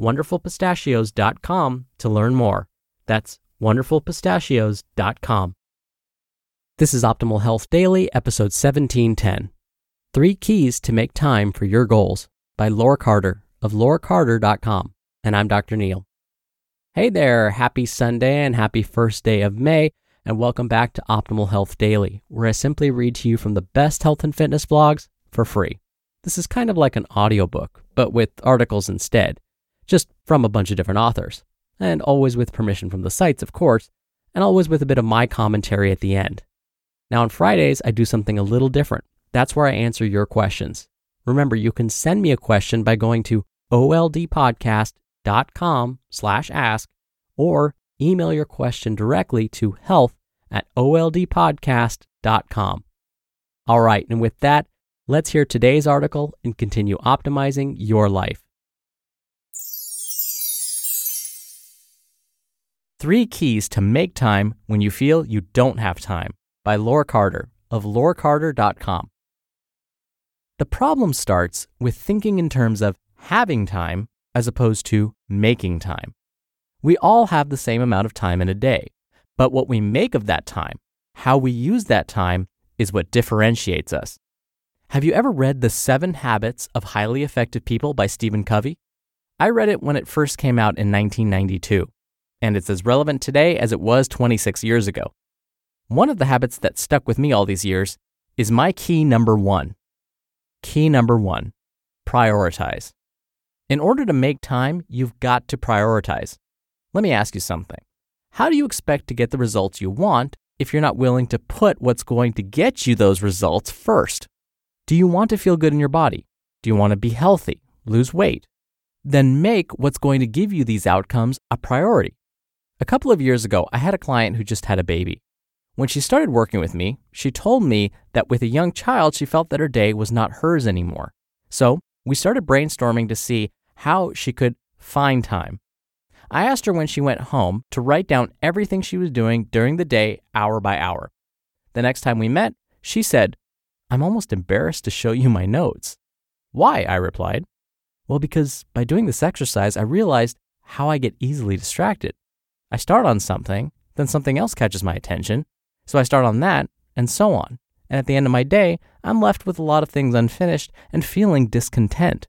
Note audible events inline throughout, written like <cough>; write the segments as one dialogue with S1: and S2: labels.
S1: wonderfulpistachios.com to learn more. That's wonderfulpistachios.com. This is Optimal Health Daily, episode 1710. Three Keys to Make Time for Your Goals by Laure Carter of laurecarter.com. And I'm Dr. Neal. Hey there, happy Sunday and happy first day of May, and welcome back to Optimal Health Daily, where I simply read to you from the best health and fitness blogs for free. This is kind of like an audiobook, but with articles instead, just from a bunch of different authors, and always with permission from the sites, of course, and always with a bit of my commentary at the end. Now, on Fridays, I do something a little different. That's where I answer your questions. Remember, you can send me a question by going to oldpodcast.com slash ask or email your question directly to health at oldpodcast.com. All right, and with that, Let's hear today's article and continue optimizing your life. Three Keys to Make Time When You Feel You Don't Have Time by Laure Carter of laurecarter.com. The problem starts with thinking in terms of having time as opposed to making time. We all have the same amount of time in a day, but what we make of that time, how we use that time, is what differentiates us. Have you ever read The Seven Habits of Highly Effective People by Stephen Covey? I read it when it first came out in 1992, and it's as relevant today as it was 26 years ago. One of the habits that stuck with me all these years is my key number one. Key number one prioritize. In order to make time, you've got to prioritize. Let me ask you something. How do you expect to get the results you want if you're not willing to put what's going to get you those results first? Do you want to feel good in your body? Do you want to be healthy, lose weight? Then make what's going to give you these outcomes a priority. A couple of years ago, I had a client who just had a baby. When she started working with me, she told me that with a young child, she felt that her day was not hers anymore. So we started brainstorming to see how she could find time. I asked her when she went home to write down everything she was doing during the day, hour by hour. The next time we met, she said, I'm almost embarrassed to show you my notes. Why? I replied. Well, because by doing this exercise, I realized how I get easily distracted. I start on something, then something else catches my attention, so I start on that, and so on. And at the end of my day, I'm left with a lot of things unfinished and feeling discontent.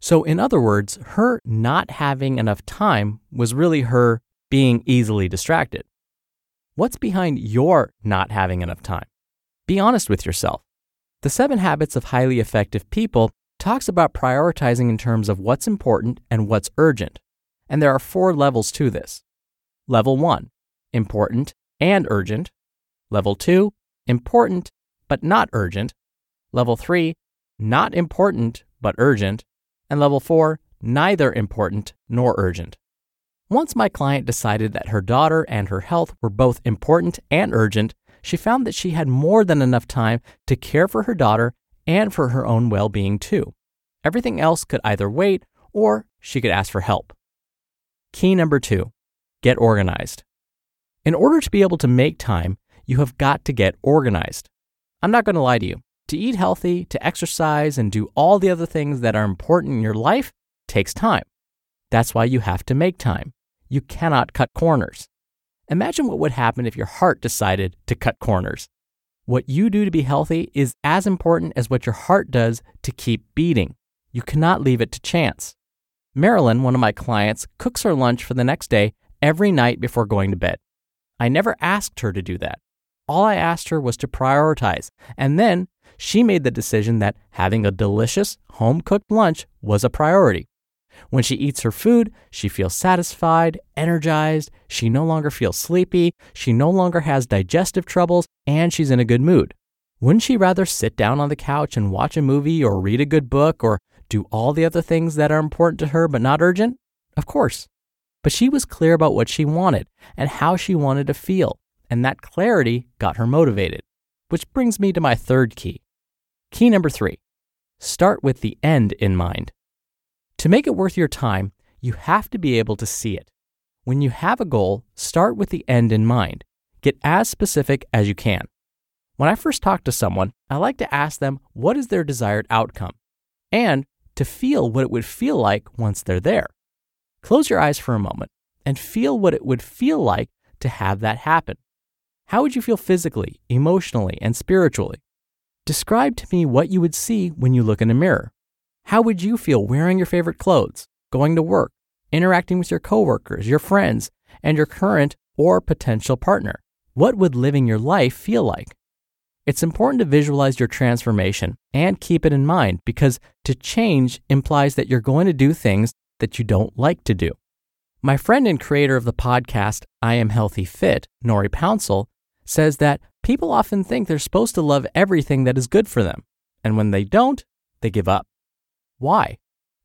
S1: So, in other words, her not having enough time was really her being easily distracted. What's behind your not having enough time? Be honest with yourself. The Seven Habits of Highly Effective People talks about prioritizing in terms of what's important and what's urgent. And there are four levels to this. Level one, important and urgent. Level two, important but not urgent. Level three, not important but urgent. And level four, neither important nor urgent. Once my client decided that her daughter and her health were both important and urgent, she found that she had more than enough time to care for her daughter and for her own well being too. Everything else could either wait or she could ask for help. Key number two get organized. In order to be able to make time, you have got to get organized. I'm not going to lie to you. To eat healthy, to exercise, and do all the other things that are important in your life takes time. That's why you have to make time. You cannot cut corners. Imagine what would happen if your heart decided to cut corners. What you do to be healthy is as important as what your heart does to keep beating. You cannot leave it to chance. Marilyn, one of my clients, cooks her lunch for the next day every night before going to bed. I never asked her to do that. All I asked her was to prioritize, and then she made the decision that having a delicious, home cooked lunch was a priority. When she eats her food, she feels satisfied, energized, she no longer feels sleepy, she no longer has digestive troubles, and she's in a good mood. Wouldn't she rather sit down on the couch and watch a movie or read a good book or do all the other things that are important to her but not urgent? Of course. But she was clear about what she wanted and how she wanted to feel, and that clarity got her motivated. Which brings me to my third key. Key number three start with the end in mind. To make it worth your time, you have to be able to see it. When you have a goal, start with the end in mind. Get as specific as you can. When I first talk to someone, I like to ask them what is their desired outcome and to feel what it would feel like once they're there. Close your eyes for a moment and feel what it would feel like to have that happen. How would you feel physically, emotionally, and spiritually? Describe to me what you would see when you look in a mirror. How would you feel wearing your favorite clothes, going to work, interacting with your coworkers, your friends, and your current or potential partner? What would living your life feel like? It's important to visualize your transformation and keep it in mind because to change implies that you're going to do things that you don't like to do. My friend and creator of the podcast, I Am Healthy Fit, Nori Pouncil, says that people often think they're supposed to love everything that is good for them. And when they don't, they give up. Why?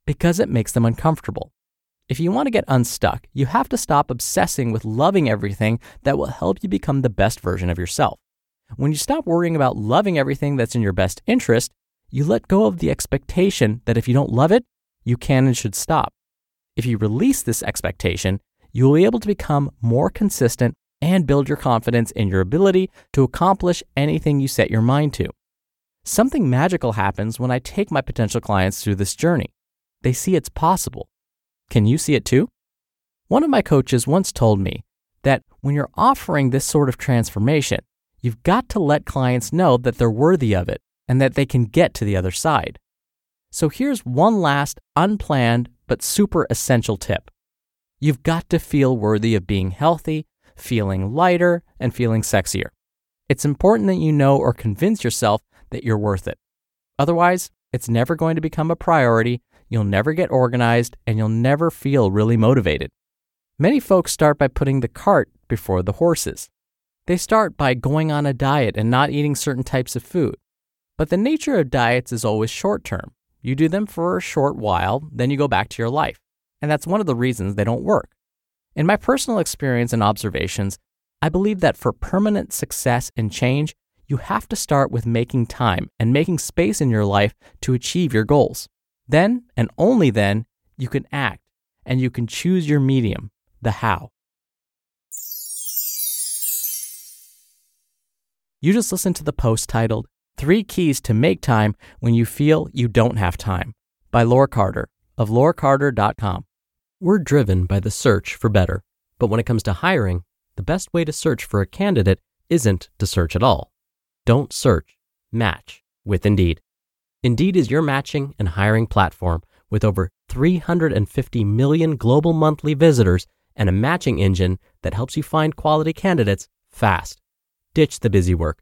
S1: Because it makes them uncomfortable. If you want to get unstuck, you have to stop obsessing with loving everything that will help you become the best version of yourself. When you stop worrying about loving everything that's in your best interest, you let go of the expectation that if you don't love it, you can and should stop. If you release this expectation, you will be able to become more consistent and build your confidence in your ability to accomplish anything you set your mind to. Something magical happens when I take my potential clients through this journey. They see it's possible. Can you see it too? One of my coaches once told me that when you're offering this sort of transformation, you've got to let clients know that they're worthy of it and that they can get to the other side. So here's one last unplanned but super essential tip. You've got to feel worthy of being healthy, feeling lighter, and feeling sexier. It's important that you know or convince yourself that you're worth it. Otherwise, it's never going to become a priority, you'll never get organized, and you'll never feel really motivated. Many folks start by putting the cart before the horses. They start by going on a diet and not eating certain types of food. But the nature of diets is always short term. You do them for a short while, then you go back to your life. And that's one of the reasons they don't work. In my personal experience and observations, I believe that for permanent success and change, you have to start with making time and making space in your life to achieve your goals. Then, and only then, you can act and you can choose your medium, the how. You just listened to the post titled Three Keys to Make Time When You Feel You Don't Have Time by Laure Carter of laurecarter.com. We're driven by the search for better, but when it comes to hiring, the best way to search for a candidate isn't to search at all. Don't search, match with Indeed. Indeed is your matching and hiring platform with over 350 million global monthly visitors and a matching engine that helps you find quality candidates fast. Ditch the busy work.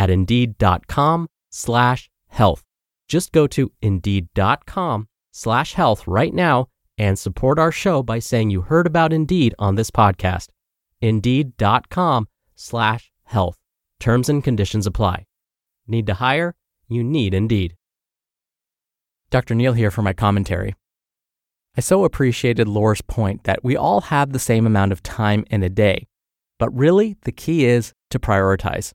S1: at indeed.com slash health. Just go to indeed.com slash health right now and support our show by saying you heard about Indeed on this podcast. Indeed.com slash health. Terms and conditions apply. Need to hire? You need Indeed. Dr. Neal here for my commentary. I so appreciated Laure's point that we all have the same amount of time in a day. But really, the key is to prioritize.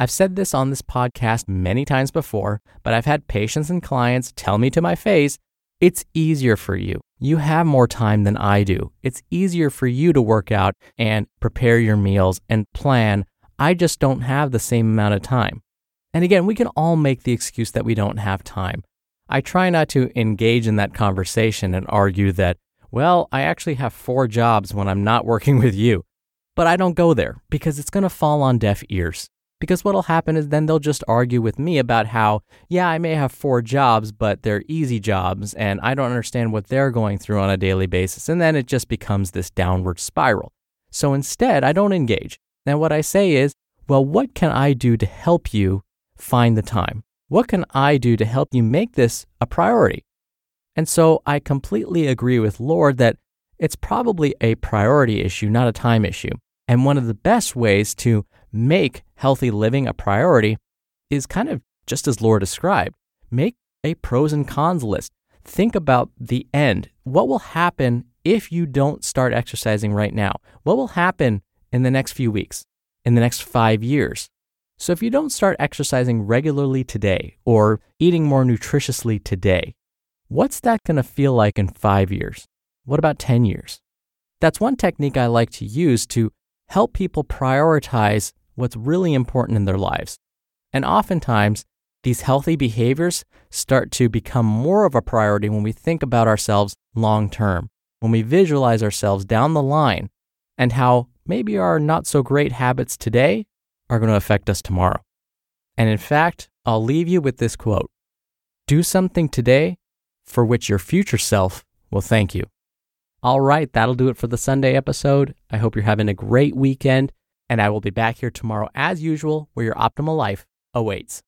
S1: I've said this on this podcast many times before, but I've had patients and clients tell me to my face, It's easier for you. You have more time than I do. It's easier for you to work out and prepare your meals and plan. I just don't have the same amount of time. And again, we can all make the excuse that we don't have time. I try not to engage in that conversation and argue that, well, I actually have four jobs when I'm not working <laughs> with you. But I don't go there because it's going to fall on deaf ears. Because what'll happen is then they'll just argue with me about how, yeah, I may have four jobs, but they're easy jobs, and I don't understand what they're going through on a daily basis. And then it just becomes this downward spiral. So instead, I don't engage. Now, what I say is, well, what can I do to help you find the time? What can I do to help you make this a priority? And so I completely agree with Lord that it's probably a priority issue, not a time issue. And one of the best ways to make healthy living a priority is kind of just as Laure described. Make a pros and cons list. Think about the end. What will happen if you don't start exercising right now? What will happen in the next few weeks, in the next five years? So, if you don't start exercising regularly today or eating more nutritiously today, what's that going to feel like in five years? What about 10 years? That's one technique I like to use to help people prioritize what's really important in their lives. And oftentimes, these healthy behaviors start to become more of a priority when we think about ourselves long term, when we visualize ourselves down the line and how maybe our not so great habits today are going to affect us tomorrow. And in fact, I'll leave you with this quote Do something today for which your future self will thank you. All right, that'll do it for the Sunday episode. I hope you're having a great weekend, and I will be back here tomorrow as usual where your optimal life awaits.